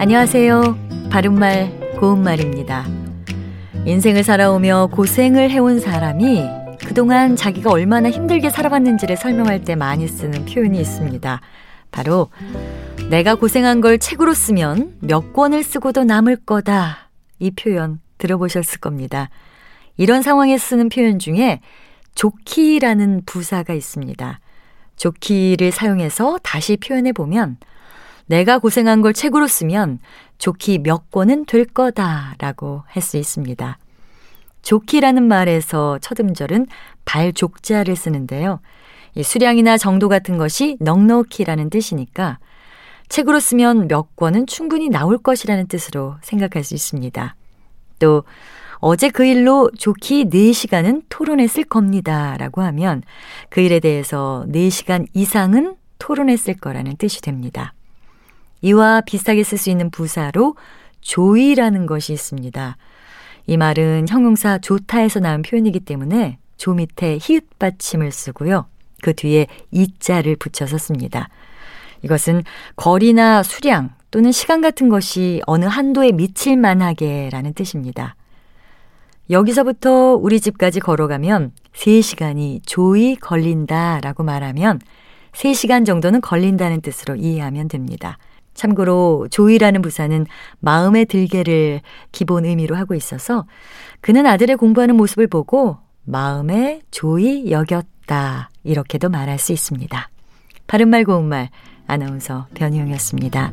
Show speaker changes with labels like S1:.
S1: 안녕하세요. 바른말, 고운말입니다. 인생을 살아오며 고생을 해온 사람이 그동안 자기가 얼마나 힘들게 살아왔는지를 설명할 때 많이 쓰는 표현이 있습니다. 바로, 내가 고생한 걸 책으로 쓰면 몇 권을 쓰고도 남을 거다. 이 표현 들어보셨을 겁니다. 이런 상황에 쓰는 표현 중에 좋기라는 부사가 있습니다. 좋기를 사용해서 다시 표현해 보면 내가 고생한 걸 책으로 쓰면 좋기 몇 권은 될 거다라고 할 수 있습니다. 좋기라는 말에서 첫 음절은 발족자를 쓰는데요. 수량이나 정도 같은 것이 넉넉히라는 뜻이니까 책으로 쓰면 몇 권은 충분히 나올 것이라는 뜻으로 생각할 수 있습니다. 또 어제 그 일로 좋기 4시간은 토론했을 겁니다. 라고 하면 그 일에 대해서 4시간 이상은 토론했을 거라는 뜻이 됩니다. 이와 비슷하게 쓸 수 있는 부사로 조이라는 것이 있습니다. 이 말은 형용사 좋다에서 나온 표현이기 때문에 조 밑에 히읗 받침을 쓰고요. 그 뒤에 이자를 붙여서 씁니다. 이것은 거리나 수량 또는 시간 같은 것이 어느 한도에 미칠 만하게 라는 뜻입니다. 여기서부터 우리 집까지 걸어가면 3시간이 조이 걸린다 라고 말하면 3시간 정도는 걸린다는 뜻으로 이해하면 됩니다. 참고로 조이라는 부사는 마음에 들게를 기본 의미로 하고 있어서 그는 아들의 공부하는 모습을 보고 마음에 조이 여겼다. 이렇게도 말할 수 있습니다. 바른말 고운말 아나운서 변희영이었습니다.